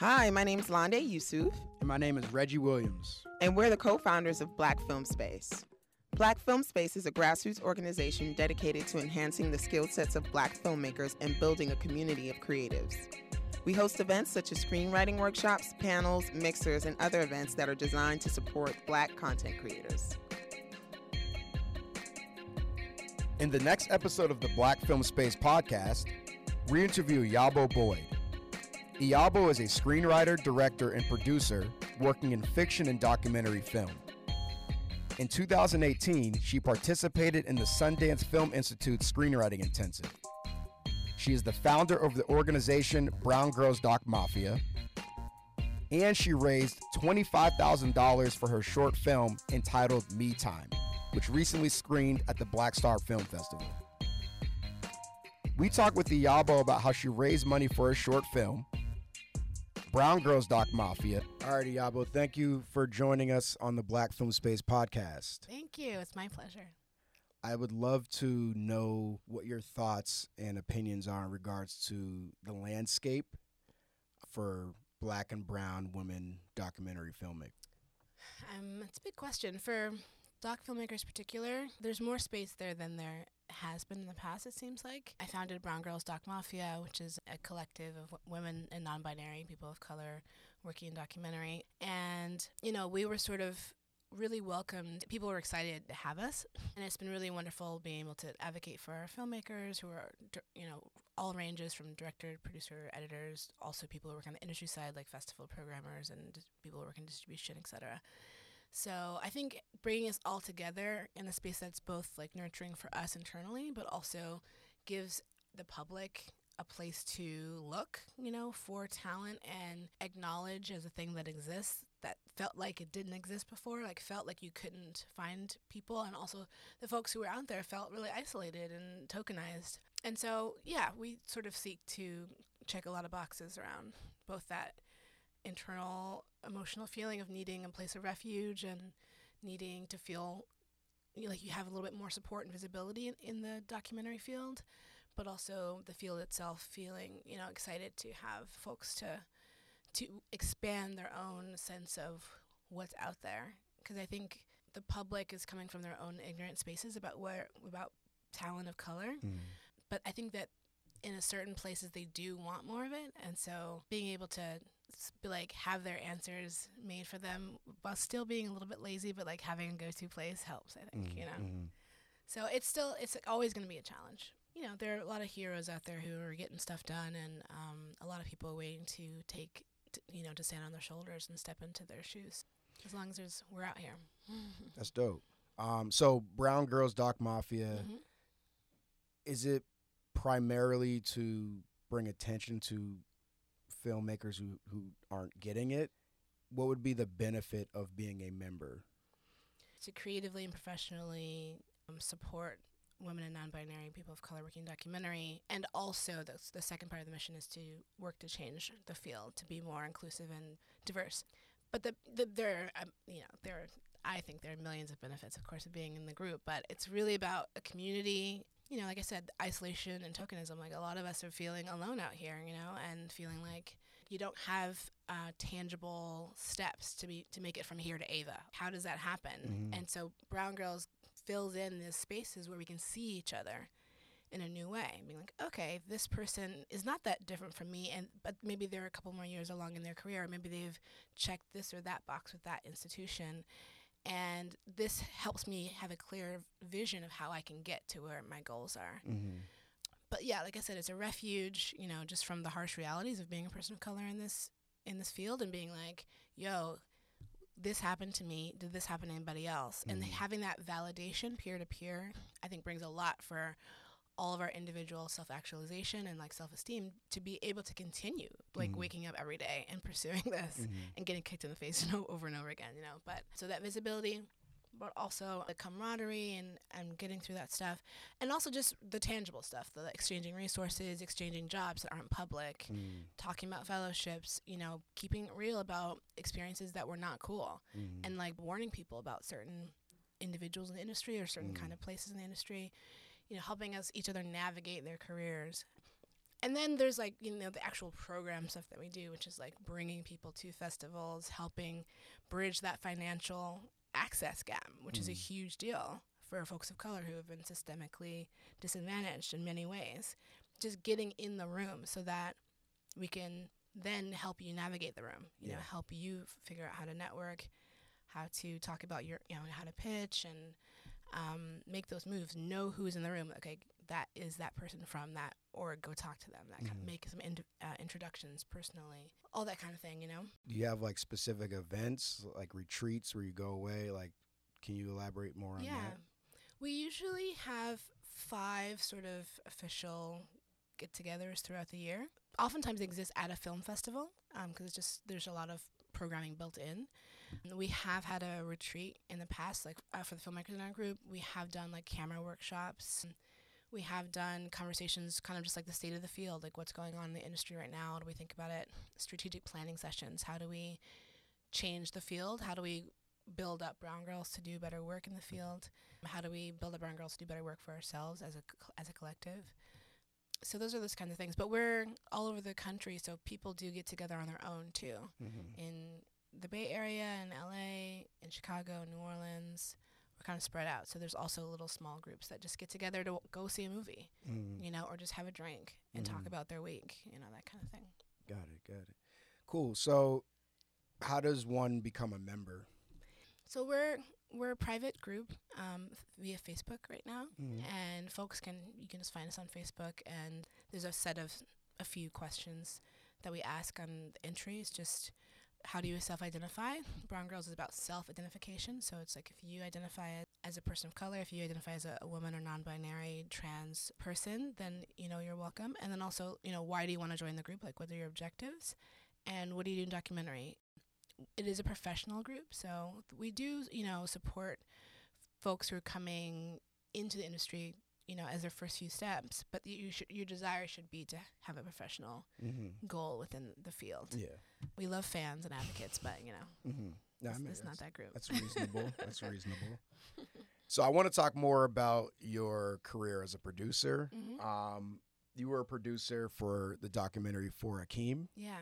Hi, my name's Londe Yusuf. And my name is Reggie Williams. And we're the co founders of Black Film Space. Black Film Space is a grassroots organization dedicated to enhancing the skill sets of black filmmakers and building a community of creatives. We host events such as screenwriting workshops, panels, mixers, and other events that are designed to support black content creators. In the next episode of the Black Film Space podcast, we interview Iyabo Boyd. Iyabo is a screenwriter, director, and producer working in fiction and documentary film. In 2018, she participated in the Sundance Film Institute's Screenwriting Intensive. She is the founder of the organization Brown Girls Doc Mafia, and she raised $25,000 for her short film entitled Me Time which recently screened at the Black Star Film Festival. We talked with Iyabo about how she raised money for a short film, Brown Girls Doc Mafia. All right, Iyabo, thank you for joining us on the Black Film Space podcast. Thank you. It's my pleasure. I would love to know what your thoughts and opinions are in regards to the landscape for black and brown women documentary filmmaking. Um, it's a big question. For doc filmmakers particular, there's more space there than there has been in the past, it seems like. I founded Brown Girls Doc Mafia, which is a collective of women and non binary people of color working in documentary. And, you know, we were sort of really welcomed. People were excited to have us. And it's been really wonderful being able to advocate for our filmmakers who are, you know, all ranges from director, producer, editors, also people who work on the industry side, like festival programmers and people who work in distribution, etc. So I think bringing us all together in a space that's both like nurturing for us internally, but also gives the public a place to look, you know, for talent and acknowledge as a thing that exists that felt like it didn't exist before, like felt like you couldn't find people and also the folks who were out there felt really isolated and tokenized. And so, yeah, we sort of seek to check a lot of boxes around both that internal emotional feeling of needing a place of refuge and needing to feel like you have a little bit more support and visibility in, in the documentary field, but also the field itself feeling, you know, excited to have folks to to expand their own sense of what's out there. Because I think the public is coming from their own ignorant spaces about where about talent of color. Mm. But I think that in a certain places they do want more of it, and so being able to like have their answers made for them while still being a little bit lazy, but like having a go-to place helps. I think mm-hmm. you know. Mm-hmm. So it's still it's always going to be a challenge. You know, there are a lot of heroes out there who are getting stuff done, and um, a lot of people waiting to take, to, you know, to stand on their shoulders and step into their shoes. As long as there's, we're out here. That's dope. Um, so Brown Girls Doc Mafia, mm-hmm. is it primarily to bring attention to filmmakers who, who aren't getting it, what would be the benefit of being a member? To creatively and professionally um, support women and non-binary people of color working documentary and also the, the second part of the mission is to work to change the field to be more inclusive and diverse but the, the there um, you know there are, I think there are millions of benefits of course of being in the group but it's really about a community you know, like I said, isolation and tokenism. Like a lot of us are feeling alone out here, you know, and feeling like you don't have uh, tangible steps to be to make it from here to Ava. How does that happen? Mm-hmm. And so Brown Girls fills in these spaces where we can see each other in a new way. Being like, okay, this person is not that different from me, and but maybe they're a couple more years along in their career. Or maybe they've checked this or that box with that institution, and this helps me have a clear vision of how I can get to where my goals are. Mm-hmm. But yeah, like I said, it's a refuge, you know, just from the harsh realities of being a person of color in this in this field and being like, yo, this happened to me. Did this happen to anybody else? Mm-hmm. And having that validation peer to peer, I think brings a lot for all of our individual self actualization and like self esteem to be able to continue like mm-hmm. waking up every day and pursuing this mm-hmm. and getting kicked in the face over and over again, you know. But so that visibility, but also the camaraderie and, and getting through that stuff. And also just the tangible stuff, the exchanging resources, exchanging jobs that aren't public, mm. talking about fellowships, you know, keeping real about experiences that were not cool mm. and like warning people about certain individuals in the industry or certain mm. kind of places in the industry you know, helping us each other navigate their careers. and then there's like you know the actual program stuff that we do, which is like bringing people to festivals, helping bridge that financial access gap, which is a Mm. huge deal for folks of color who have been systemically disadvantaged in many ways. Just getting in the room so that we can then help you navigate the room. You know, help you figure out how to network, how to talk about your, you know, how to pitch and um, make those moves. Know who's in the room. Okay, that is that person from that, or go talk to them. That kind Mhm. of make some ind- uh, introductions personally, all that kind of thing. You know. Do you have like specific events, like retreats where you go away? Like, can you elaborate more on yeah, that? Yeah, we usually have five sort of official get-togethers throughout the year. Oftentimes, they exist at a film festival because it's just there's a lot of programming built in. We have had a retreat in the past, like uh, for the filmmakers in our group. We have done like camera workshops. We have done conversations, kind of just like the state of the field, like what's going on in the industry right now. What do we think about it? Strategic planning sessions. How do we change the field? How do we build up brown girls to do better work in the field? How do we build up brown girls to do better work for ourselves as a as a collective? So those are those kinds of things. But we're all over the country, so people do get together on their own too Mm-hmm. in the Bay Area, and LA, and Chicago, New Orleans. We're kind of spread out. So there's also little small groups that just get together to w- go see a movie, Mm-hmm. you know, or just have a drink and talk Mhm. about their week, you know, that kind of thing. Got it. Got it. Cool. So, how does one become a member? So we're we're a private group um, f- via Facebook right now, Mhm. and folks can you can just find us on Facebook, and there's a set of a few questions that we ask on the entries. Just how do you self-identify? Brown Girls is about self-identification, so it's like if you identify as- a person of color, if you identify as a, a woman or non-binary trans person, then you know you're welcome. And then also, you know, why do you want to join the group? Like, what are your objectives? And what do you do in documentary? it is a professional group, so we do, you know, support folks who are coming into the industry, you know, as their first few steps. But you should, your desire should be to have a professional Mm-hmm. goal within the field. Yeah. We love fans and advocates, but you know, Mm-hmm. No, I it's, mean, it's not that group. That's reasonable. that's reasonable. So I want to talk more about your career as a producer. Mhm. Um, you were a producer for the documentary For Akeem, Yeah.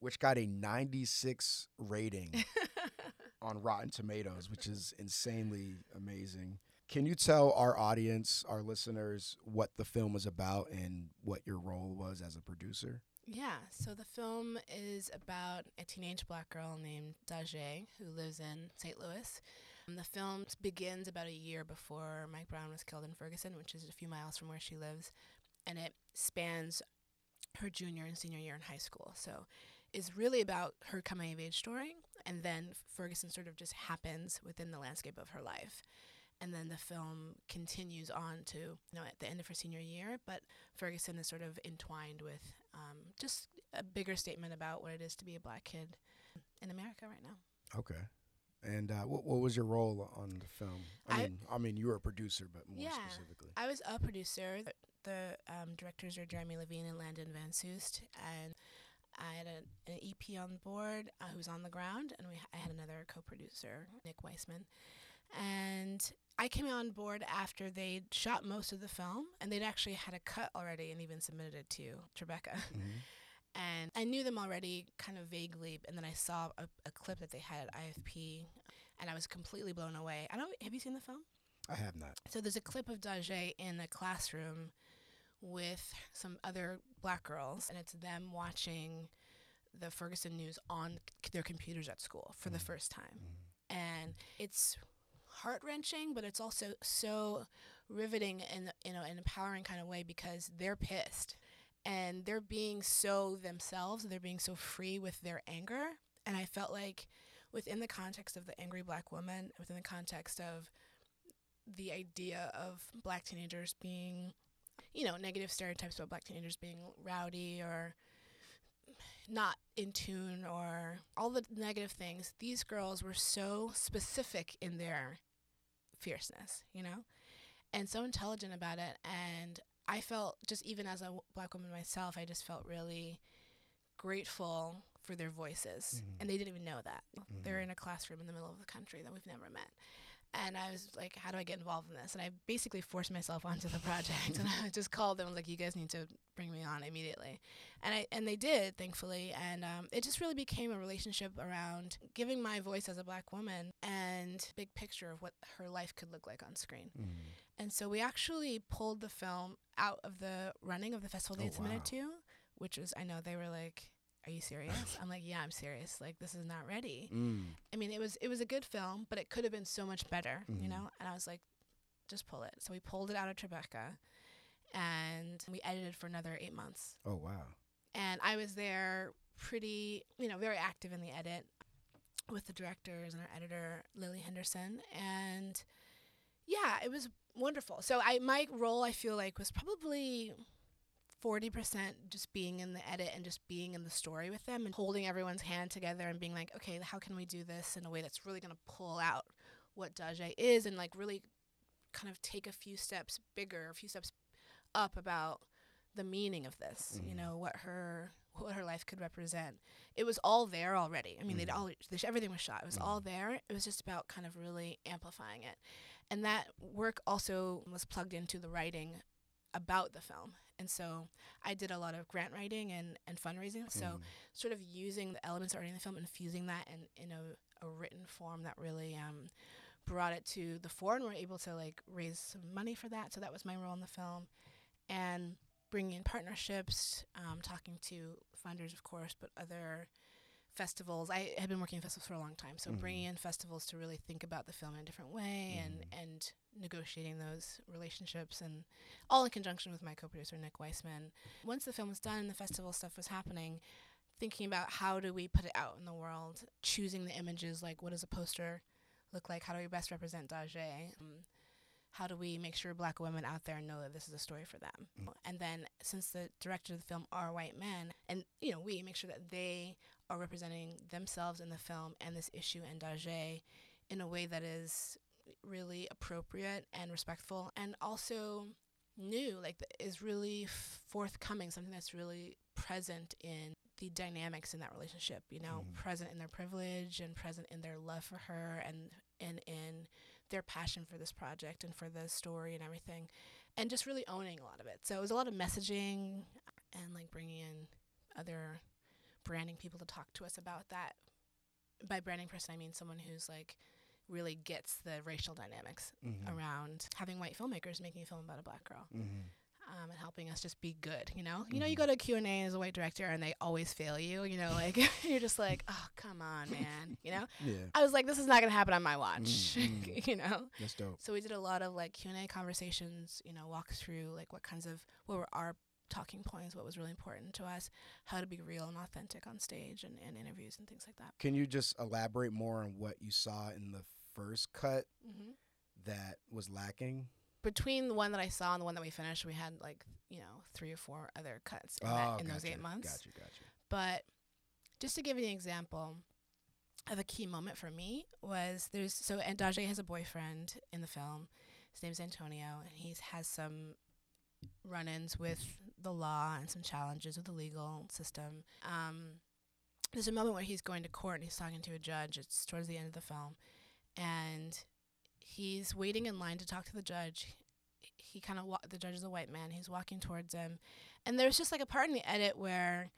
which got a 96 rating on Rotten Tomatoes, which is insanely amazing. Can you tell our audience, our listeners, what the film was about and what your role was as a producer? Yeah, so the film is about a teenage black girl named Daje who lives in St. Louis. And the film begins about a year before Mike Brown was killed in Ferguson, which is a few miles from where she lives, and it spans her junior and senior year in high school. So it's really about her coming of age story, and then Ferguson sort of just happens within the landscape of her life. And then the film continues on to, you know, at the end of her senior year, but Ferguson is sort of entwined with um, just a bigger statement about what it is to be a black kid in America right now. Okay. And uh, what, what was your role on the film? I, I- mean, I mean, you were a producer, but more Yeah. specifically. I was a producer. The, um, directors are Jeremy Levine and Landon Van Soest, and I had a, an EP on board uh, who was on the ground, and we I had another co-producer, Nick Weissman, and I came on board after they'd shot most of the film, and they'd actually had a cut already and even submitted it to Tribeca. Mhm. and I knew them already kind of vaguely, and then I saw a, a clip that they had at IFP, and I was completely blown away. I don't. Have you seen the film? I have not. So there's a clip of Daje in a classroom with some other black girls, and it's them watching the Ferguson news on their computers at school for the Mhm. first time. Mhm. And it's heart wrenching, but it's also so riveting in you know an empowering kind of way because they're pissed and they're being so themselves. They're being so free with their anger, and I felt like within the context of the angry black woman, within the context of the idea of black teenagers being, you know, negative stereotypes about black teenagers being rowdy or not in tune or all the negative things, these girls were so specific in their fierceness, you know, and so intelligent about it. And I felt, just even as a w- black woman myself, I just felt really grateful for their voices. Mhm. And they didn't even know that. They're Mhm. in a classroom in the middle of the country that we've never met. And I was like, how do I get involved in this? And I basically forced myself onto the project. and I just called them like, you guys need to bring me on immediately. And I and they did, thankfully. And um, it just really became a relationship around giving my voice as a black woman and big picture of what her life could look like on screen. Mm-hmm. And so we actually pulled the film out of the running of the festival they Oh, had submitted wow. to, which was I know they were like, "Are you serious?" I'm like, "Yeah, I'm serious. Like this is not ready." Mm. I mean, it was it was a good film, but it could have been so much better, Mhm. you know. And I was like, "Just pull it." So we pulled it out of Tribeca, and we edited for another eight months. Oh wow. And I was there, pretty, you know, very active in the edit with the directors and our editor Lily Henderson, and yeah, it was wonderful. So I my role I feel like was probably. 40% just being in the edit and just being in the story with them and holding everyone's hand together and being like, okay, how can we do this in a way that's really going to pull out what Daje is and like really kind of take a few steps bigger, a few steps up about the meaning of this, you Mhm. know, what her what her life could represent. It was all there already. I mean, they'd Mhm. all they, everything was shot. It was all Mhm. there. It was just about kind of really amplifying it. And that work also was plugged into the writing about the film. And so I did a lot of grant writing and, and fundraising. So Mhm. sort of using the elements already in the film, and fusing that in, in a, a written form that really um, brought it to the fore, and we're able to like raise some money for that. So that was my role in the film, and bringing in partnerships, um, talking to funders, of course, but other festivals. I had been working in festivals for a long time, so Mhm. bringing in festivals to really think about the film in a different way, and Mhm. and negotiating those relationships, and all in conjunction with my co-producer Nick Weissman. Once the film was done and the festival stuff was happening, thinking about how do we put it out in the world, choosing the images, like what does a poster look like? How do we best represent Daje? Um, how do we make sure black women out there know that this is a story for them? Mm. And then since the director of the film are white men, and you know, we make sure that they are representing themselves in the film and this issue and Daje in a way that is really appropriate and respectful and also new, like is really forthcoming, something that's really present in the dynamics in that relationship, you know, Mhm. present in their privilege and present in their love for her and and in their passion for this project and for the story and everything and just really owning a lot of it. So it was a lot of messaging and like bringing in other branding people to talk to us about that. By branding person, I mean someone who's like really gets the racial dynamics Mhm. around having white filmmakers making a film about a black girl Mhm. um, and helping us just be good. You know, you know, you Mhm. go to Q and A as a white director and they always fail you. You know, like you're just like, oh come on, man. You know, Yeah. I was like, this is not gonna happen on my watch. Mm, mm. you know. That's dope. So we did a lot of like Q and A conversations. You know, walk through like what kinds of what were our talking points, what was really important to us, how to be real and authentic on stage and, and interviews and things like that. Can you just elaborate more on what you saw in the first cut Mm-hmm. that was lacking? Between the one that I saw and the one that we finished, we had like you know three or four other cuts in, that, in those eight months. Gotcha, gotcha. But just to give you an example of a key moment for me was there's so and Daje has a boyfriend in the film. His name's Antonio, and he has some run-ins with the law and some challenges with the legal system. Um, there's a moment where he's going to court and he's talking to a judge. It's towards the end of the film, and he's waiting in line to talk to the judge. He kind of wa- the judge is a white man. He's walking towards him, and there's just like a part in the edit where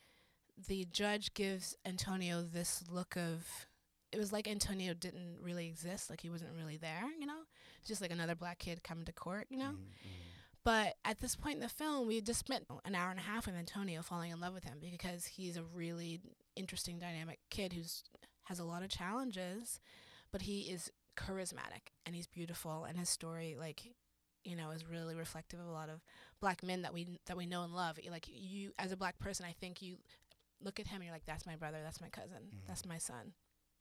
the judge gives Antonio this look of it was like Antonio didn't really exist, like he wasn't really there, you know? Just like another black kid coming to court, you know? Mhm, mhm. But at this point in the film, we just spent an hour and a half with Antonio falling in love with him because he's a really interesting, dynamic kid who's has a lot of challenges, but he is charismatic and he's beautiful, and his story, like, you know, is really reflective of a lot of black men that we that we know and love. Like you, as a black person, I think you look at him and you're like, that's my brother, that's my cousin, Mhm. that's my son.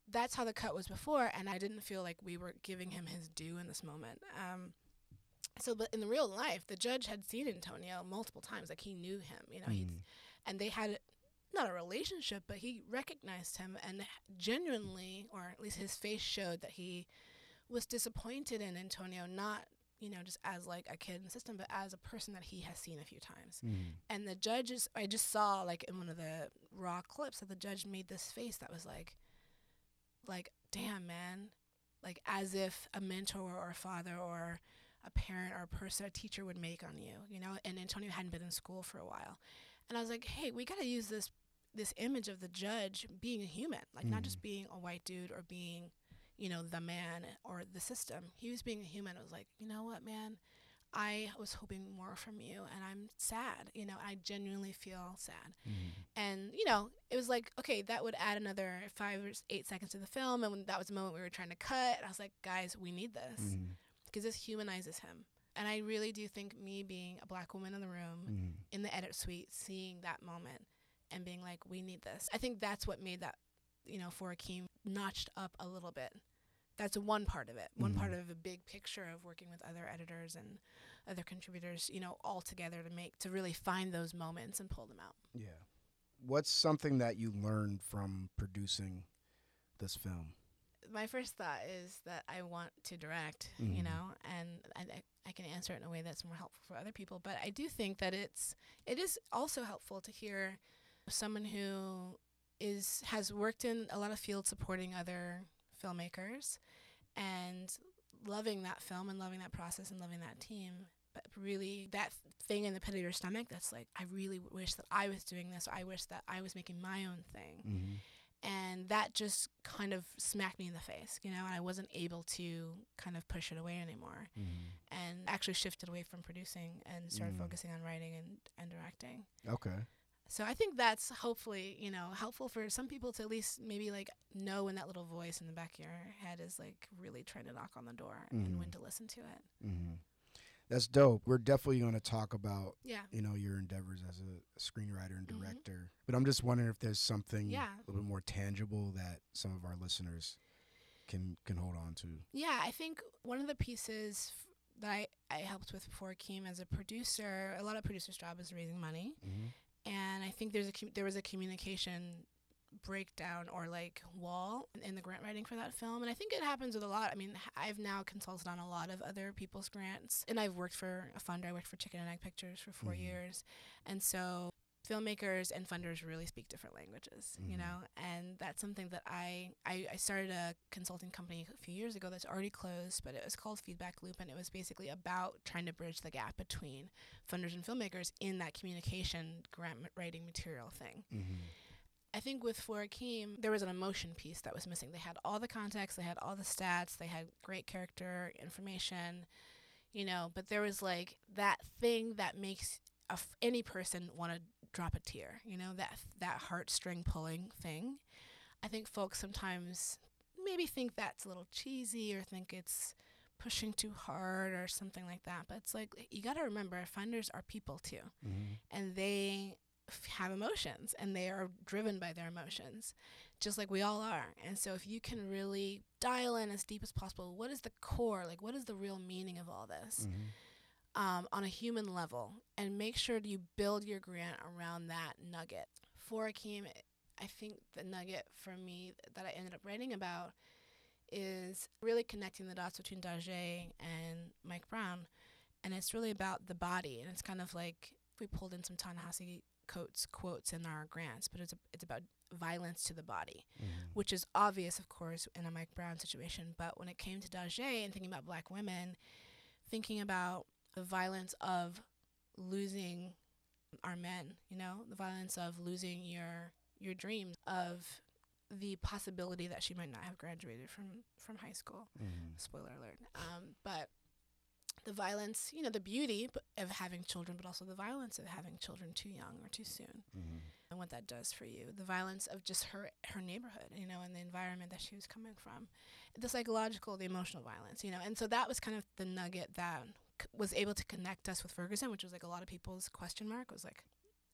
That's how the cut was before, and I didn't feel like we were giving him his due in this moment. Um, so, but in the real life, the judge had seen Antonio multiple times. Like he knew him, you know, Mhm. and they had not a relationship, but he recognized him and genuinely, or at least his face showed that he was disappointed in Antonio, not you know just as like a kid in the system, but as a person that he has seen a few times. Mhm. And the judges, I just saw like in one of the raw clips that the judge made this face that was like, like, damn man, like as if a mentor or a father or a parent or a person, a teacher would make on you, you know. And Antonio hadn't been in school for a while, and I was like, hey, we got to use this this image of the judge being a human, like not just being a white dude or being, you know, the man or the system. He was being a human. I was like, you know what, man. I was hoping more from you, and I'm sad. You know, I genuinely feel sad. And you know, it was like, okay, that would add another five or eight seconds to the film, and when that was the moment we were trying to cut. I was like, guys, we need this Mm-hmm. Because this humanizes him. And I really do think me being a black woman in the room Mm-hmm. in the edit suite, seeing that moment and being like, we need this. I think that's what made that, you know, for Akeem notched up a little bit. That's one part of it. One part Mhm. of a big picture of working with other editors and other contributors, you know, all together to make to really find those moments and pull them out. Yeah. What's something that you learned from producing this film? My first thought is that I want to direct, Mhm. you know, and I, I, I can answer it in a way that's more helpful for other people. But I do think that it's it is also helpful to hear someone who is has worked in a lot of fields supporting other filmmakers and loving that film and loving that process and loving that team. But really, that thing in the pit of your stomach that's like, I really wish that I was doing this. Or I wish that I was making my own thing Mm-hmm. And that just kind of smacked me in the face, you know, and I wasn't able to kind of push it away anymore Mm-hmm. and actually shifted away from producing and started Mm. focusing on writing and, and directing. Okay. So I think that's hopefully, you know, helpful for some people to at least maybe like know when that little voice in the back of your head is like really trying to knock on the door Mhm. and when to listen to it. Mm-hmm. That's dope. We're definitely going to talk about Yeah. you know your endeavors as a screenwriter and Mhm. director. But I'm just wondering if there's something Yeah. a little bit more tangible that some of our listeners can can hold on to. Yeah, I think one of the pieces f- that I, I helped with before came as a producer, a lot of producers' job is raising money. Mm-hmm. and I think there's a com- there was a communication breakdown or like wall in the grant writing for that film and I think it happens with a lot I mean i've now consulted on a lot of other people's grants and I've worked for a funder I worked for Chicken and Egg Pictures for 4 Mhm. years and so filmmakers and funders really speak different languages you Mhm. know and that's something that I, I I started a consulting company a few years ago that's already closed but it was called Feedback Loop and it was basically about trying to bridge the gap between funders and filmmakers in that communication grant writing material thing. Mm-hmm. I think with For Akeem, there was an emotion piece that was missing. They had all the context, they had all the stats, they had great character information, you know, but there was like that thing that makes a f- any person want to drop a tear, you know, that that heartstring pulling thing. I think folks sometimes maybe think that's a little cheesy or think it's pushing too hard or something like that. But it's like you got to remember funders are people too Mm-hmm. and they have emotions and they are driven by their emotions just like we all are. And so if you can really dial in as deep as possible what is the core like what is the real meaning of all this Mm-hmm. um, on a human level? And make sure you build your grant around that nugget. For Akeem I think the nugget for me that I ended up writing about is really connecting the dots between Dajé and Mike Brown. And it's really about the body. And it's kind of like we pulled in some Ta-Nehisi Coates quotes in our grants but it's a, it's about violence to the body Mm-hmm. which is obvious of course in a Mike Brown situation but when it came to Dajé and thinking about black women thinking about the violence of losing our men you know the violence of losing your your dreams of the possibility that she might not have graduated from from high school Mm-hmm. spoiler alert. Um, but the violence, you know, the beauty of having children, but also the violence of having children too young or too soon, Mm-hmm. and what that does for you. The violence of just her her neighborhood, you know, and the environment that she was coming from, the psychological, the emotional violence, you know. And so that was kind of the nugget that c- was able to connect us with Ferguson, which was like a lot of people's question mark was like.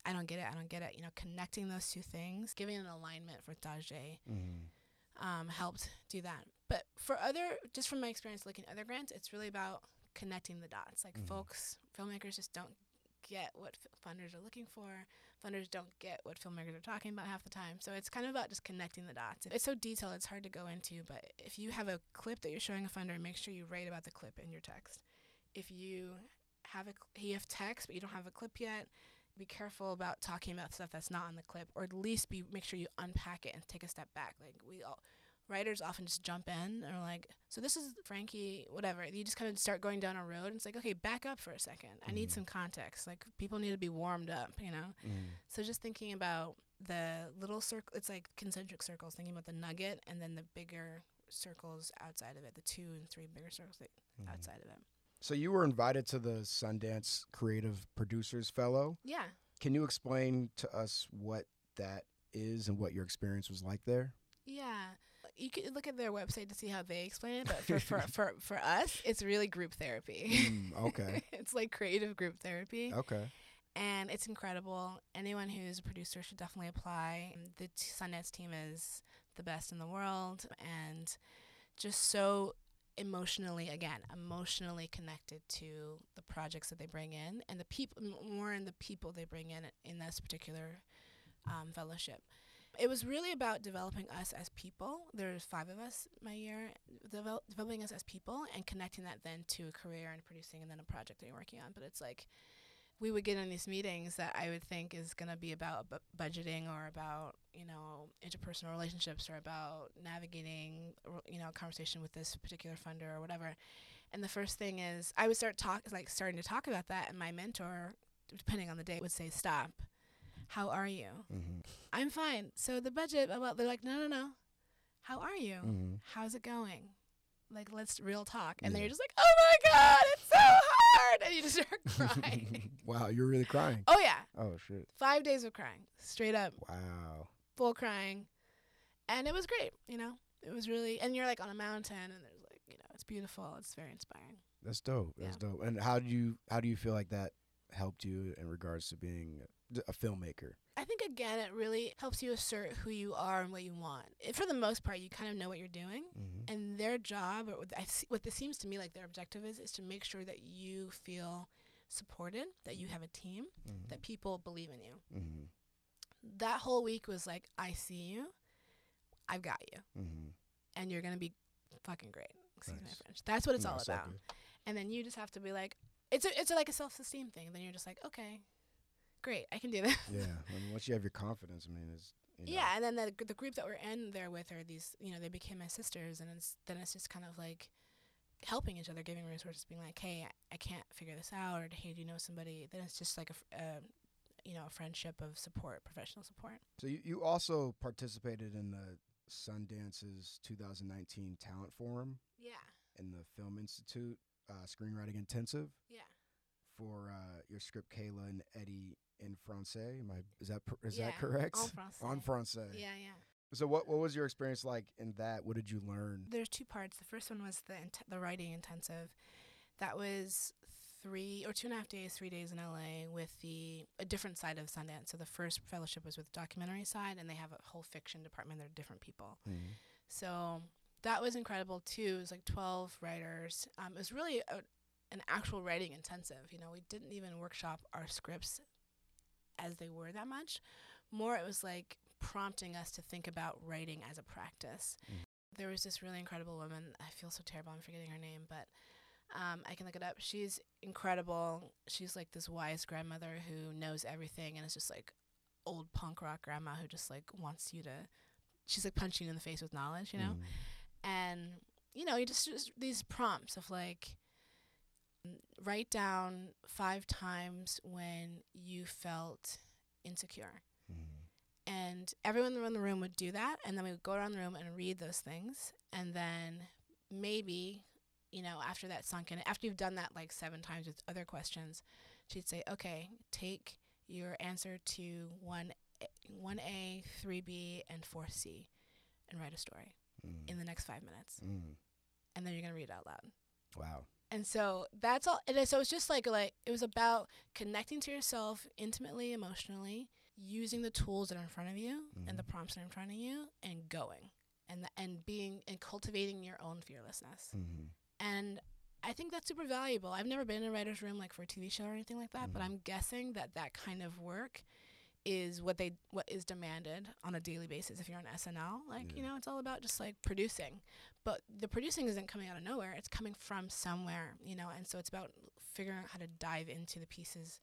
I don't get it. I don't get it. You know, connecting those two things, giving an alignment for Dajé, Mm-hmm. um, helped do that. But for other, just from my experience looking at other grants, it's really about connecting the dots. Like Mhm. folks, filmmakers just don't get what f- funders are looking for. Funders don't get what filmmakers are talking about half the time. So it's kind of about just connecting the dots. It's so detailed, it's hard to go into. But if you have a clip that you're showing a funder, make sure you write about the clip in your text. If you have a you have text but you don't have a clip yet, be careful about talking about stuff that's not on the clip, or at least be make sure you unpack it and take a step back. Like we all writers often just jump in and are like, so this is Frankie, whatever. You just kind of start going down a road and it's like, okay, back up for a second. I need Mhm. some context. Like people need to be warmed up, you know? Mm. So just thinking about the little circle, it's like concentric circles, thinking about the nugget and then the bigger circles outside of it, the two and three bigger circles Mhm. outside of it. So you were invited to the Sundance Creative Producers Fellow. Yeah. Can you explain to us what that is and what your experience was like there? Yeah. You could look at their website to see how they explain it, but for, for, for, for us, it's really group therapy. Mm, okay. it's like creative group therapy. Okay. and it's incredible. Anyone who's a producer should definitely apply. The t- Sundance team is the best in the world and just so emotionally, again, emotionally connected to the projects that they bring in and the people, more in the people they bring in in this particular um, fellowship. It was really about developing us as people. There's five of us my year, develop, developing us as people and connecting that then to a career and producing and then a project that you're working on. But it's like we would get in these meetings that I would think is going to be about bu- budgeting or about you know interpersonal relationships or about navigating you know a conversation with this particular funder or whatever. And the first thing is I would start talk like starting to talk about that, and my mentor, depending on the day, would say, "Stop. How are you? Mm-hmm. I'm fine. So the budget, blah, blah." they're like, "No, no, no. How are you? Mm-hmm. How's it going?" Like let's real talk, and then you're just like, "Oh my god, it's so hard," and you just start crying. wow, you're really crying. oh yeah, Oh shit. five days of crying, straight up, Wow. full crying, and it was great. You know, it was really, and you're like on a mountain, and there's like, you know, it's beautiful. It's very inspiring. That's dope. That's dope. And how do you how do you feel like that helped you in regards to being a, filmmaker? I think again, it really helps you assert who you are and what you want. It, for the most part, you kind of know what you're doing, Mm-hmm. and their job, or what, I what this seems to me like their objective is, is to make sure that you feel supported, that you have a team, Mm-hmm. that people believe in you. Mm-hmm. That whole week was like, I see you, I've got you, Mm-hmm. and you're gonna be fucking great. Excuse my French. That's what it's all all about. And then you just have to be like, it's a, it's a, like a self esteem thing. Then you're just like, okay, great, I can do this. Yeah. I mean, once you have your confidence, I mean, it's you know, Yeah, and then the the group that we're in there with are these, you know, they became my sisters, and it's then it's just kind of like helping each other, giving resources, being like, hey, I, I can't figure this out, or hey, do you know somebody? Then it's just like a, fr- uh, you know, a friendship of support, professional support. So you, you also participated in the Sundance's 2019 Talent Forum Yeah, in the Film Institute uh, Screenwriting Intensive yeah, for uh, your script Kayla and Eddie in Francais. Am I, is that is Yeah, that correct? en français. En Francais. yeah, yeah. So what what was your experience like in that? What did you learn? There's two parts. The first one was the int- the writing intensive. That was three or two and a half days, three days in LA with the a different side of Sundance. So the first fellowship was with the documentary side, and they have a whole fiction department. They're different people. Mhm. So that was incredible too. It was like 12 writers. Um, it was really a, an actual writing intensive. You know, we didn't even workshop our scripts as they were that much. More, it was like prompting us to think about writing as a practice. Mhm. There was this really incredible woman. I feel so terrible. I'm forgetting her name, but um, I can look it up. She's incredible. She's like this wise grandmother who knows everything and is just like old punk rock grandma who just like wants you to. She's like punching you in the face with knowledge, you know Mhm. and you know you just, just these prompts of like mm, write down five times when you felt insecure Mhm. and everyone in the room would do that and then we would go around the room and read those things and then maybe you know after that sunk in after you've done that like seven times with other questions she'd say okay take your answer to 1 1a 3b and 4c and write a story Mhm. in the next five minutes Mhm. and then you're gonna read it out loud. Wow. And so that's all. And so it's just like like it was about connecting to yourself intimately, emotionally, using the tools that are in front of you and the Mhm. prompts that are in front of you, and going and the, and being and cultivating your own fearlessness. Mhm. And I think that's super valuable. I've never been in a writer's room like for a TV show or anything like that, but Mhm. I'm guessing that that kind of work is what they what is demanded on a daily basis if you're on SNL. Like, you know, it's all about just like producing. But the producing isn't coming out of nowhere. It's coming from somewhere, you know, and so it's about figuring out how to dive into the pieces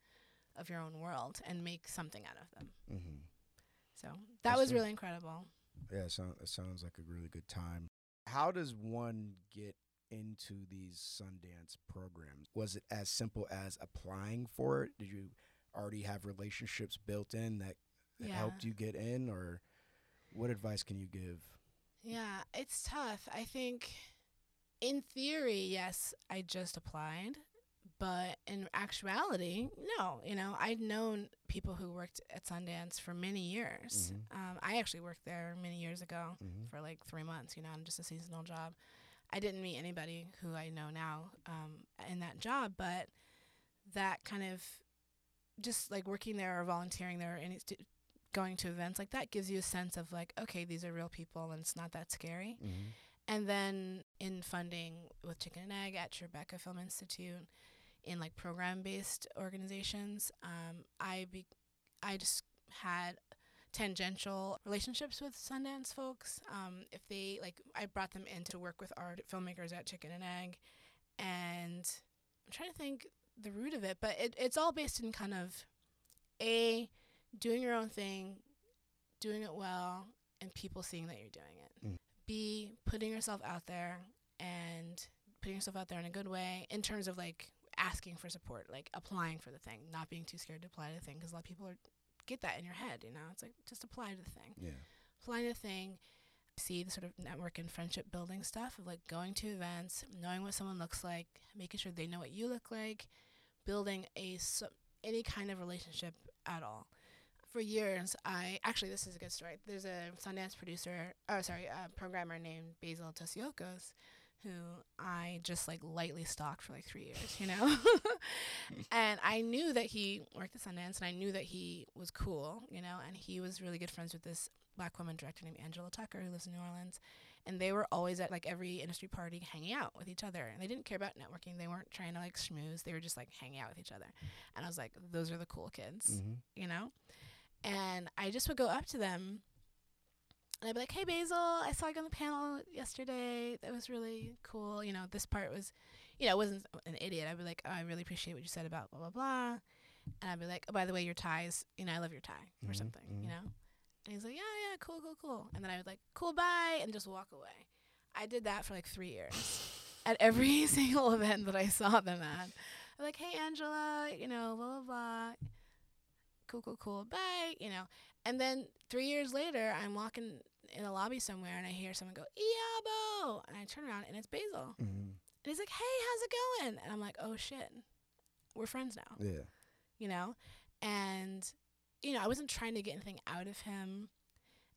of your own world and make something out of them. Mhm. So that was really incredible. Yeah, it, sound, it sounds like a really good time. How does one get into these Sundance programs? Was it as simple as applying for it? Did you already have relationships built in that, that Yeah. helped you get in, or what advice can you give? Yeah, it's tough. I think in theory, yes, I just applied, but in actuality, no. You know, I'd known people who worked at Sundance for many years. Mhm. Um, I actually worked there many years ago Mm-hmm. for like three months, you know, on just a seasonal job. I didn't meet anybody who I know now um, in that job, but that kind of just like working there or volunteering there and it's going to events like that gives you a sense of like, okay, these are real people and it's not that scary. Mm-hmm. And then in funding with Chicken and Egg at Tribeca Film Institute, in like program based organizations, um, I be- I just had tangential relationships with Sundance folks. Um, if they like, I brought them in to work with art filmmakers at Chicken and Egg, and I'm trying to think the root of it, but it, it's all based in kind of a doing your own thing, doing it well, and people seeing that you're doing it. Mm. B putting yourself out there and putting yourself out there in a good way in terms of like asking for support, like applying for the thing, not being too scared to apply to the thing because a lot of people are get that in your head, you know. It's like just apply to the thing. Yeah. Apply to the thing. See the sort of network and friendship building stuff of like going to events, knowing what someone looks like, making sure they know what you look like, building a any kind of relationship at all. For years, I actually this is a good story. There's a Sundance producer, oh sorry, a programmer named Basil Tsiokos, who I just like lightly stalked for like three years, you know. and I knew that he worked at Sundance, and I knew that he was cool, you know. And he was really good friends with this black woman director named Angela Tucker, who lives in New Orleans. And they were always at like every industry party, hanging out with each other. And they didn't care about networking. They weren't trying to like schmooze. They were just like hanging out with each other. And I was like, those are the cool kids Mm-hmm. you know? And I just would go up to them and I'd be like, hey, Basil, I saw you on the panel yesterday. That was really cool. You know, this part was, you know, I wasn't an idiot. I'd be like, oh, I really appreciate what you said about blah, blah, blah. And I'd be like, oh, by the way, your ties, you know, I love your tie or Mhm, something, mhm. you know? And he's like, yeah, yeah, cool, cool, cool. And then I would like, cool, bye, and just walk away. I did that for like three years. At every single event that I saw them at, I'm like, hey, Angela, you know, blah, blah, blah cool, cool, cool, bye, you know. And then three years later, I'm walking in a lobby somewhere and I hear someone go, Iyabo! And I turn around and it's Basil. Mm-hmm. And he's like, hey, how's it going? And I'm like, oh shit, we're friends now, Yeah. you know? And, you know, I wasn't trying to get anything out of him.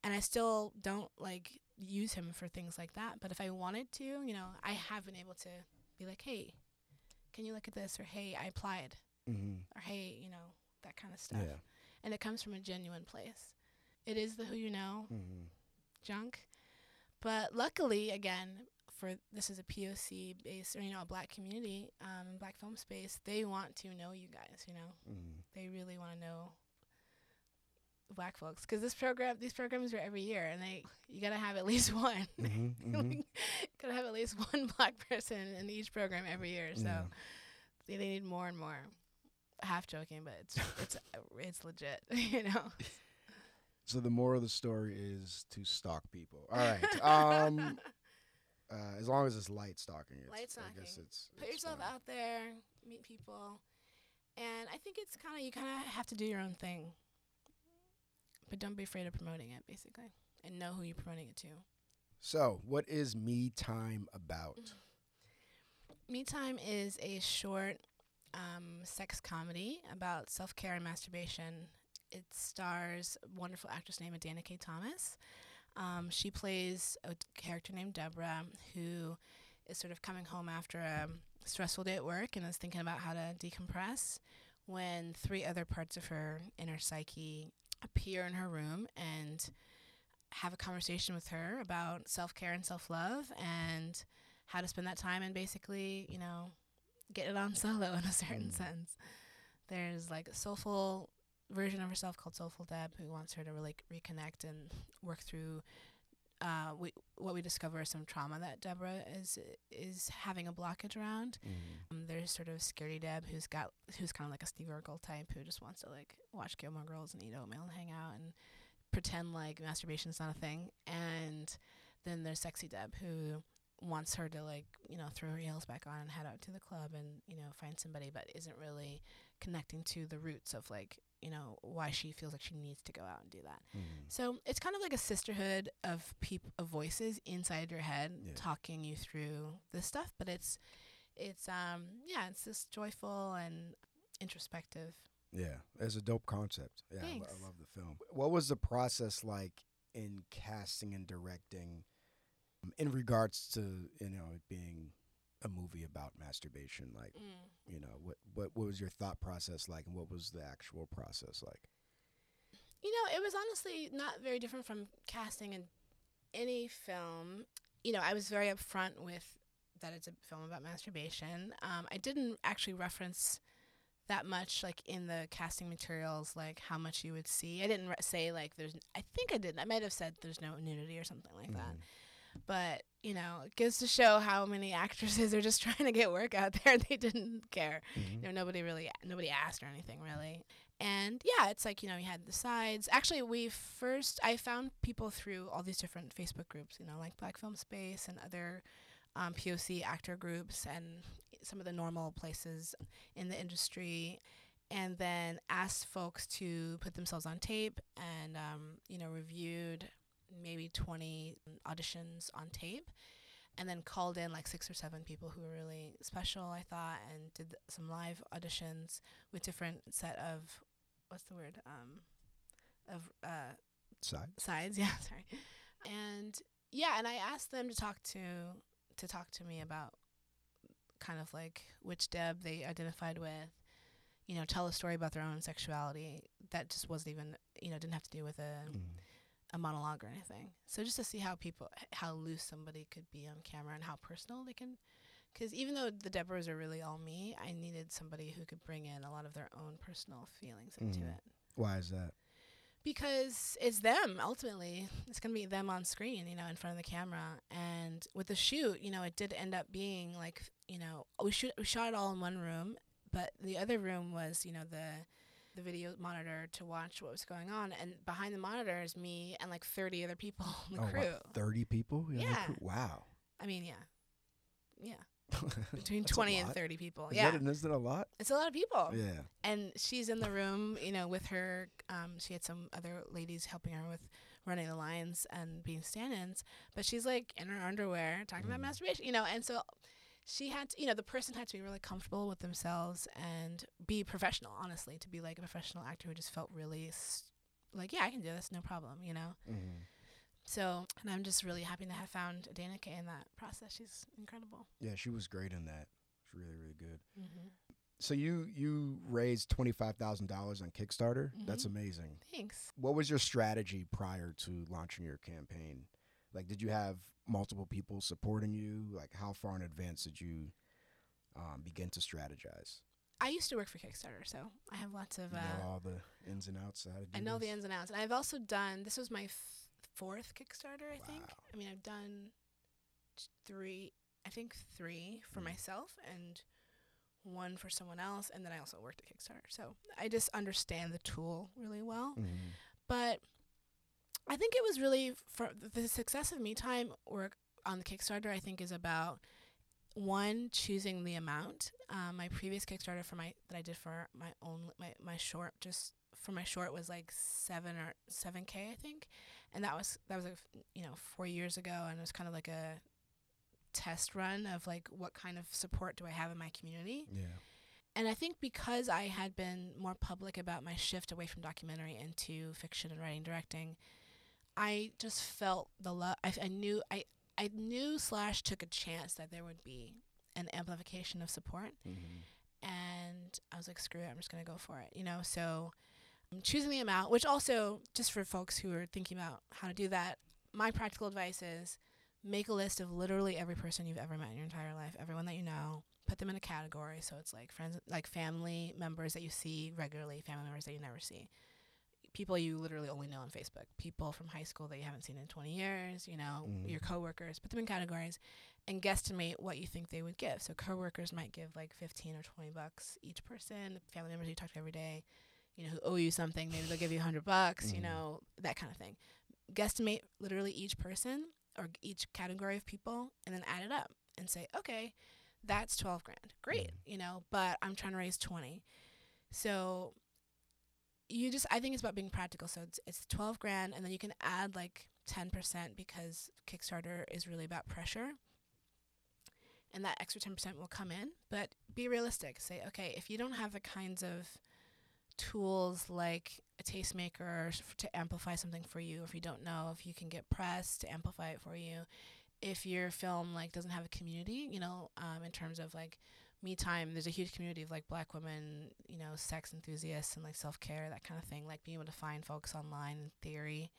And I still don't like use him for things like that. But if I wanted to, you know, I have been able to be like, hey, can you look at this? Or hey, I applied. Mm-hmm. Or hey, you know, that kind of stuff Yeah. and it comes from a genuine place. It is the who you know Mm-hmm. junk, but luckily, again, for this is a POC based or you know a black community, um, black film space, they want to know you guys. You know, Mm-hmm. they really want to know black folks because this program, these programs are every year, and they you gotta have at least one. Mm-hmm. gotta have at least one black person in each program every year. So Yeah. they, they need more and more. Half joking, but it's it's it's legit. You know. So the moral of the story is to stalk people. All right. Um, uh, as long as it's light stalking, it's, Light stalking. I guess it's put it's yourself fine. out there, meet people, and I think it's kind of you kind of have to do your own thing, but don't be afraid of promoting it, basically, and know who you're promoting it to. So, what is me time about? Me Time is a short um, sex comedy about self care and masturbation. It stars a wonderful actress named Dana K. Thomas. Um, she plays a character named Deborah who is sort of coming home after a stressful day at work and is thinking about how to decompress when three other parts of her inner psyche appear in her room and have a conversation with her about self care and self love and how to spend that time and basically, you know, get it on solo in a certain Mm. sense. There's like a soulful version of herself called Soulful Deb who wants her to really reconnect and work through uh, we, what we discover is some trauma that Deborah is is having a blockage around. Mm-hmm. Um, there's sort of Scaredy Deb who's got who's kind of like a Steve Urkel type who just wants to like watch Gilmore Girls and eat oatmeal and hang out and pretend like masturbation is not a thing. And then there's Sexy Deb who wants her to like you know throw her heels back on and head out to the club and you know find somebody, but isn't really connecting to the roots of like you know why she feels like she needs to go out and do that. Mm-hmm. So it's kind of like a sisterhood of peop- of voices inside your head Yeah. talking you through this stuff, but it's it's um yeah, it's just joyful and introspective. Yeah, it's a dope concept. Yeah, I, lo- I love the film. What was the process like in casting and directing um, in regards to you know it being a movie about masturbation? Like, you know, what what what was your thought process like, and what was the actual process like? You know, it was honestly not very different from casting in any film. You know, I was very upfront with that it's a film about masturbation. Um, I didn't actually reference that much, like in the casting materials, like how much you would see. I didn't re- say like there's. I think I didn't. I might have said there's no nudity or something like that. But you know, it goes to show how many actresses are just trying to get work out there. They didn't care Mhm. you know nobody really nobody asked or anything really and yeah it's like you know we had the sides actually we first i found people through all these different facebook groups you know like black film space and other um, poc actor groups and some of the normal places in the industry and then asked folks to put themselves on tape and um, you know reviewed maybe 20 auditions on tape and then called in like six or seven people who were really special i thought and did some live auditions with different set of what's the word um of uh Side. sides yeah sorry and yeah and i asked them to talk to to talk to me about kind of like which deb they identified with you know tell a story about their own sexuality that just wasn't even you know didn't have to do with a Mm. A monologue or anything. So just to see how people, how loose somebody could be on camera and how personal they can. Because even though the Deborahs are really all me, I needed somebody who could bring in a lot of their own personal feelings into Mhm. it. Why is that? Because it's them ultimately. It's gonna be them on screen, you know, in front of the camera. And with the shoot, you know, it did end up being like, you know, we shoot we shot it all in one room, but the other room was, you know, the the video monitor to watch what was going on, and behind the monitor is me and like thirty other people on the oh, crew. what, thirty people? in the Yeah. crew? Wow. I mean, yeah, yeah, between twenty and thirty people. Is yeah, that, is that a lot? it's a lot of people. Yeah. and she's in the room, you know, with her. Um, she had some other ladies helping her with running the lines and being stand-ins, but she's like in her underwear talking about Mhm. masturbation, you know, and so she had to, you know, the person had to be really comfortable with themselves and be professional, honestly, to be like a professional actor who just felt really like, yeah, I can do this, no problem, you know. Mm-hmm. So, and I'm just really happy to have found Dana Kay in that process. She's incredible. Yeah, she was great in that. She's really, really good. Mm-hmm. So you you raised twenty five thousand dollars on Kickstarter. That's Mhm. amazing. Thanks. What was your strategy prior to launching your campaign? Like, did you have multiple people supporting you? Like, how far in advance did you um, begin to strategize? I used to work for Kickstarter, so I have lots of. You Uh, know all the ins and outs. I know the ins and outs, and I've also done. This was my f- fourth Kickstarter, I think. Wow. I mean, I've done three. I think three for Mm. myself and one for someone else, and then I also worked at Kickstarter. So I just understand the tool really well. Mhm. But I think it was really for the success of Me Time work on the Kickstarter. I think is about one choosing the amount. Um, my previous Kickstarter for my that I did for my own my my short just for my short was like seven or seven k I think, and that was that was like you know four years ago, and it was kind of like a test run of like what kind of support do I have in my community. Yeah. And I think because I had been more public about my shift away from documentary into fiction and writing directing, I just felt the love. I, I knew I I knew slash took a chance that there would be an amplification of support, Mm-hmm. and I was like, screw it, I'm just gonna go for it, you know. So I'm choosing the amount, which also just for folks who are thinking about how to do that, my practical advice is make a list of literally every person you've ever met in your entire life, everyone that you know, put them in a category. So it's like friends, like family members that you see regularly, family members that you never see, people you literally only know on Facebook, people from high school that you haven't seen in 20 years, you know, Mhm. your coworkers, put them in categories and guesstimate what you think they would give. So coworkers might give like 15 or 20 bucks each person, family members you talk to every day, you know, who owe you something. Maybe they'll give you a hundred bucks, you Mhm. know, that kind of thing. Guesstimate literally each person or each category of people, and then add it up and say, okay, that's twelve grand. Great, you know, but I'm trying to raise twenty. So you just I think it's about being practical. So it's it's twelve grand and then you can add like ten percent because Kickstarter is really about pressure. And that extra ten percent will come in. But be realistic. Say, okay, if you don't have the kinds of tools like a tastemaker to amplify something for you, if you don't know if you can get press to amplify it for you, if your film like doesn't have a community, you know, um, in terms of like me time, there's a huge community of like black women, you know, sex enthusiasts and like self care, that kind of thing. Like being able to find folks online in theory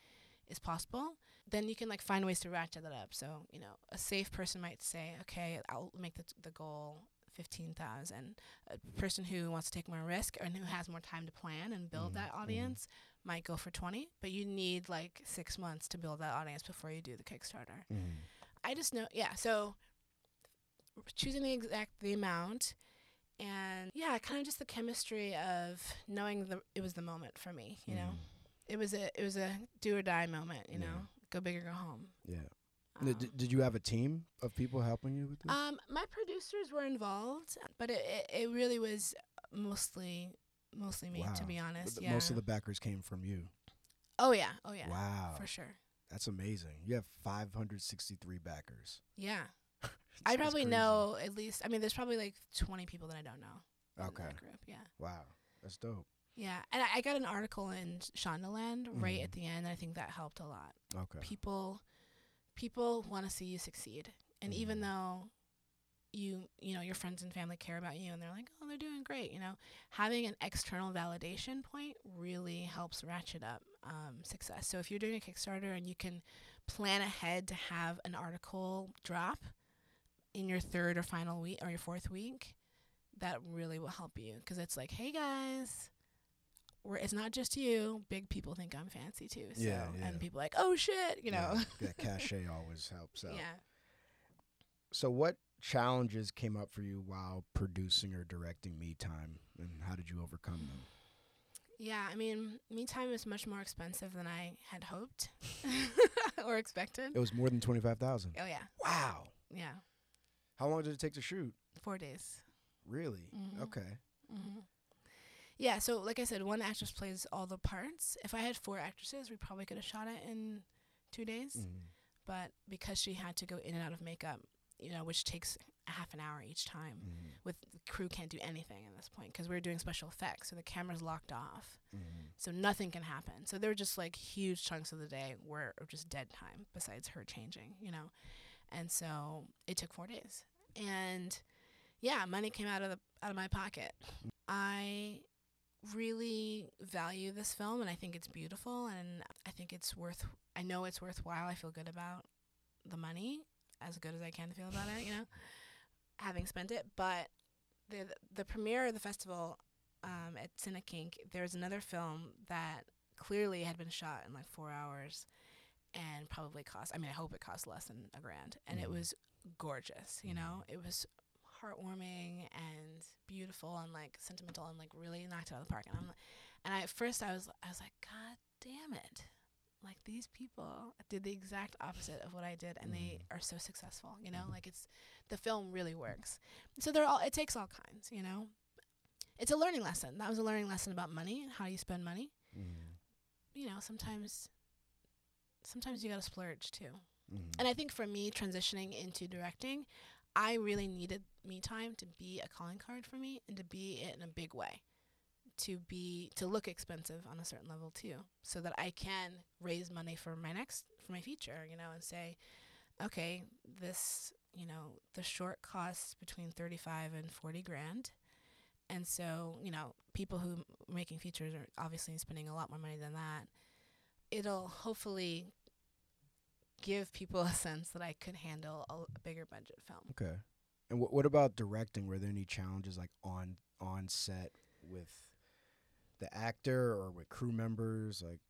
is possible. Then you can like find ways to ratchet that up. So, you know, a safe person might say, okay, I'll make the, the goal 15,000. A person who wants to take more risk and who has more time to plan and build Mhm, that mhm. audience might go for 20, but you need like six months to build that audience before you do the Kickstarter. Mhm. I just know, yeah. So choosing the exact the amount, and yeah, kind of just the chemistry of knowing the it was the moment for me. You know, Mhm. it was a it was a do or die moment. You Yeah. know, go big or go home. Yeah. Um, did, did you have a team of people helping you with this? um, my producers were involved, but it, it, it really was mostly mostly me, to be honest. Yeah. Most of the backers came from you. oh yeah. Oh yeah. Wow. For sure. That's amazing. You have 563 backers. Yeah. I probably crazy. know at least. I mean, there's probably like 20 people that I don't know. Okay. group. Yeah. Wow. That's dope. Yeah, and I, I got an article in Shondaland right Mhm. at the end. I think that helped a lot. Okay. People, people want to see you succeed, and even Mhm. though you, you know, your friends and family care about you, and they're like, oh, they're doing great. You know, having an external validation point really helps ratchet up um, success. So if you're doing a Kickstarter and you can plan ahead to have an article drop in your third or final week or your fourth week, that really will help you because it's like, hey guys, we're, it's not just you. Big people think I'm fancy too. So, Yeah, yeah. And people like, oh shit, you know. Yeah, that cachet always helps out. yeah. So, what challenges came up for you while producing or directing Me Time, and how did you overcome them? Yeah, I mean, me time is much more expensive than I had hoped or expected. It was more than 25,000. Oh yeah, Wow. yeah, How long did it take to shoot? four days. Really? Mhm. Okay. hmm Yeah, so like I said, one actress plays all the parts. If I had four actresses, we probably could have shot it in two days. Mhm. But because she had to go in and out of makeup, you know, which takes a half an hour each time, Mhm. with the crew can't do anything at this point because we're doing special effects, so the camera's locked off, Mhm. so nothing can happen. So there were just like huge chunks of the day were just dead time besides her changing, you know, and so it took four days, and yeah, money came out of the out of my pocket. I really value this film and I think it's beautiful and I think it's worth I know it's worthwhile. I feel good about the money as good as I can feel about it, you know, having spent it. But the the premiere of the festival um, at Cinekink, there's another film that clearly had been shot in like four hours and probably cost I mean I hope it cost less than a grand. And it Mhm. was gorgeous, you know. It was heartwarming and beautiful and like sentimental and like really knocked it out of the park. And I'm like, and I, at first I was I was like, God damn it. Like these people did the exact opposite of what I did and they are so successful, you know? Like it's the film really works. So they're all it takes all kinds, you know? It's a learning lesson. That was a learning lesson about money and how you spend money. Mhm. You know, sometimes sometimes you gotta splurge too. Mhm. And I think for me, transitioning into directing, I really needed me time to be a calling card for me and to be it in a big way. To be to look expensive on a certain level too, so that I can raise money for my next for my feature, you know, and say, okay, this you know the short costs between thirty five and forty grand, and so you know people who m- making features are obviously spending a lot more money than that. It'll hopefully give people a sense that I could handle a, a bigger budget film. Okay. And wh- what about directing? Were there any challenges like on on set with the actor or with crew members, like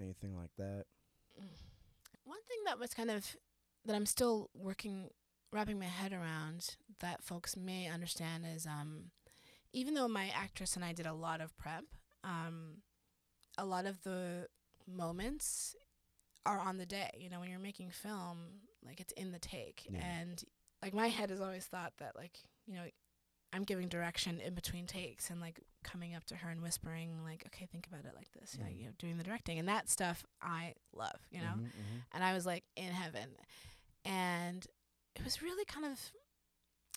anything like that? One thing that was kind of that I'm still working wrapping my head around that folks may understand is um even though my actress and I did a lot of prep, um, a lot of the moments are on the day. You know, when you're making film, like it's in the take, Yeah. and like my head has always thought that like you know I'm giving direction in between takes and like coming up to her and whispering like, okay, think about it like this, like, Mhm. you know, doing the directing and that stuff I love, you know. Mhm, mhm. And I was like in heaven, and it was really kind of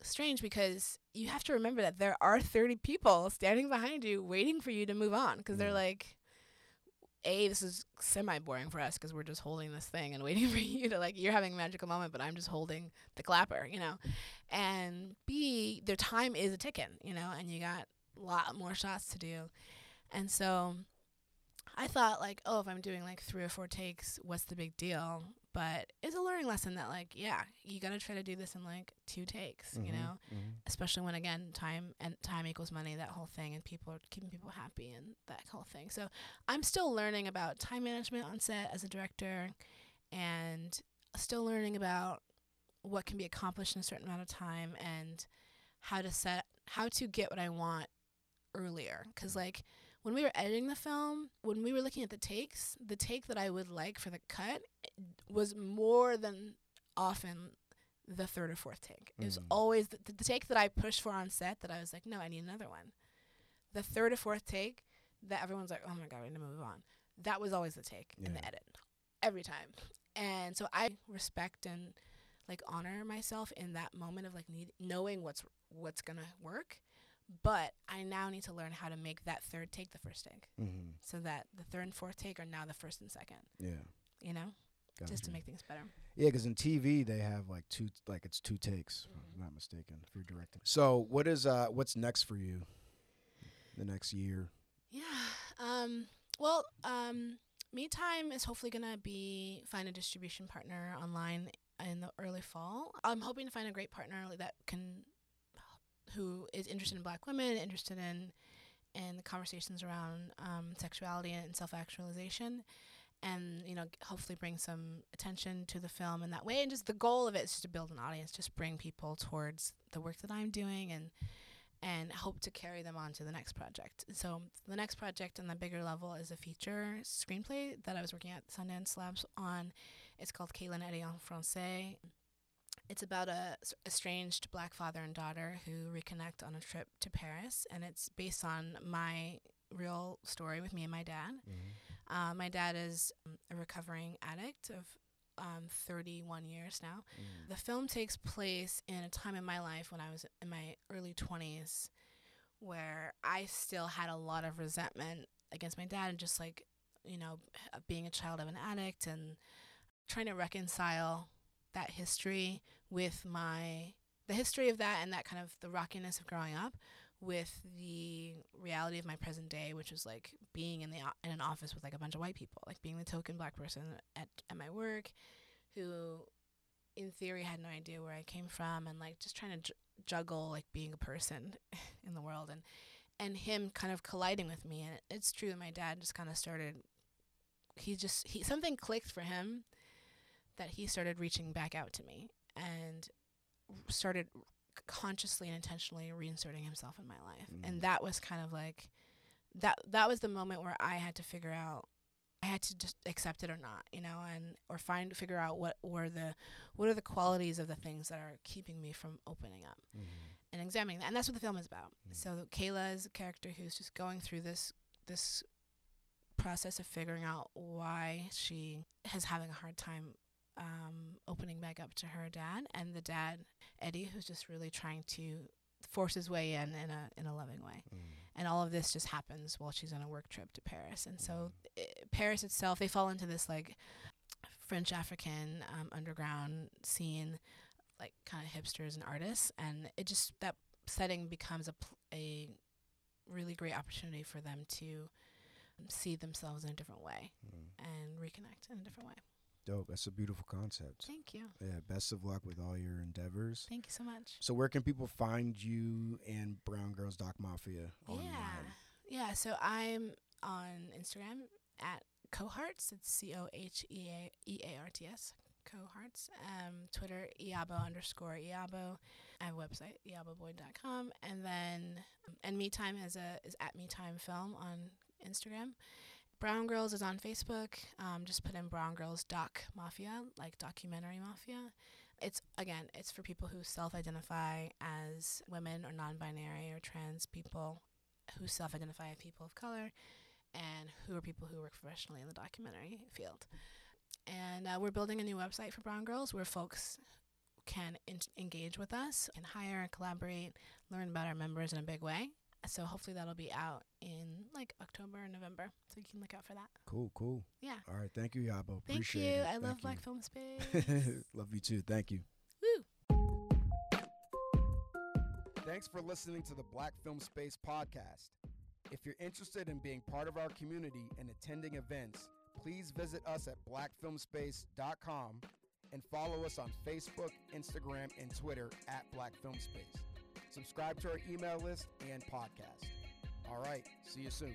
strange because you have to remember that there are 30 people standing behind you waiting for you to move on because they're like a this is semi boring for us because we're just holding this thing and waiting for you to like you're having a magical moment but i'm just holding the clapper you know? And b their time is a ticking you know and you got a lot more shots to do. And so i thought like oh if i'm doing like three or four takes what's the big deal but it's a learning lesson that like yeah you gotta try to do this in like two takes you Mhm, know? mhm. especially when again time and time equals money that whole thing and people are keeping people happy and that whole thing. So i'm still learning about time management on set as a director and still learning about what can be accomplished in a certain amount of time and how to set how to get what i want earlier. Because like when we were editing the film when we were looking at the takes the take that i would like for the cut was more than often the third or fourth take. It was Mm. always the, the take that I pushed for on set that I was like, no, I need another one. The third or fourth take that everyone's like, oh my god, we need to move on. That was always the take in the edit, every time. And so I respect and like honor myself in that moment of like need knowing what's what's gonna work. But I now need to learn how to make that third take the first take, Mhm. so that the third and fourth take are now the first and second. Yeah. You know, just to make things better. Yeah, because in TV they have like two, like it's two takes. If I'm not mistaken, if you're directing. So what is uh what's next for you? The next year. Yeah. Um, well, um, Me Time is hopefully gonna be find a distribution partner online in the early fall. I'm hoping to find a great partner that can, who is interested in Black women, interested in, in the conversations around um, sexuality and self actualization. And you know, hopefully bring some attention to the film in that way. And just the goal of it is just to build an audience, just bring people towards the work that I'm doing, and and hope to carry them on to the next project. So the next project on the bigger level is a feature screenplay that I was working at Sundance Labs on. It's called Caitlin Eddie en Français. It's about a estranged black father and daughter who reconnect on a trip to Paris, and it's based on my real story with me and my dad. Uh, my dad is um, a recovering addict of um, 31 years now. The film takes place in a time in my life when I was in my early 20s where I still had a lot of resentment against my dad and just like, you know, being a child of an addict and trying to reconcile that history with my the history of that and that kind of the rockiness of growing up with the reality of my present day which was like being in the in an office with like a bunch of white people like being the token black person at, at my work who in theory had no idea where I came from and like just trying to j- juggle like being a person in the world and and him kind of colliding with me. And it's true that my dad just kind of started he just he something clicked for him that he started reaching back out to me and started consciously and intentionally reinserting himself in my life Mm. and that was kind of like that that was the moment where I had to figure out I had to just accept it or not, you know, and or find figure out what were the what are the qualities of the things that are keeping me from opening up and examining that. And that's what the film is about. Mm. So Kayla is a character who's just going through this this process of figuring out why she is having a hard time um, opening back up to her dad, and the dad Eddie, who's just really trying to force his way in in a in a loving way. Mm. And all of this just happens while she's on a work trip to Paris. And so i Paris itself, they fall into this like French African um, underground scene, like kind of hipsters and artists, and it just that setting becomes a pl- a really great opportunity for them to um, see themselves in a different way mm. and reconnect in a different way. Dope. That's a beautiful concept. Thank you. Yeah. Best of luck with all your endeavors. Thank you so much. So where can people find you and Brown Girls Doc Mafia online? Yeah. Yeah. So I'm on Instagram at Coharts. It's C O H E A E A R T S. Coharts. Um, Twitter, Iyabo underscore Iyabo. I have a website, iaboboy.com. And then, um, and Me Time is, a, is at Me Time Film on Instagram. Brown Girls is on Facebook. Um, just put in Brown Girls Doc Mafia, like documentary mafia. It's again, it's for people who self-identify as women or non-binary or trans people who self-identify as people of color, and who are people who work professionally in the documentary field. And uh, we're building a new website for Brown Girls where folks can in- engage with us and hire and collaborate, learn about our members in a big way. So hopefully that'll be out in like October or November. So you can look out for that. Cool, cool. Yeah. All right, thank you, Yabo. Thank Appreciate you. it. I love Thank Black. Film Space. love you too. Thank you. Woo. Thanks for listening to the Black Film Space podcast. If you're interested in being part of our community and attending events, please visit us at blackfilmspace.com and follow us on Facebook, Instagram, and Twitter at Black Film Space. Subscribe to our email list and podcast. All right, see you soon.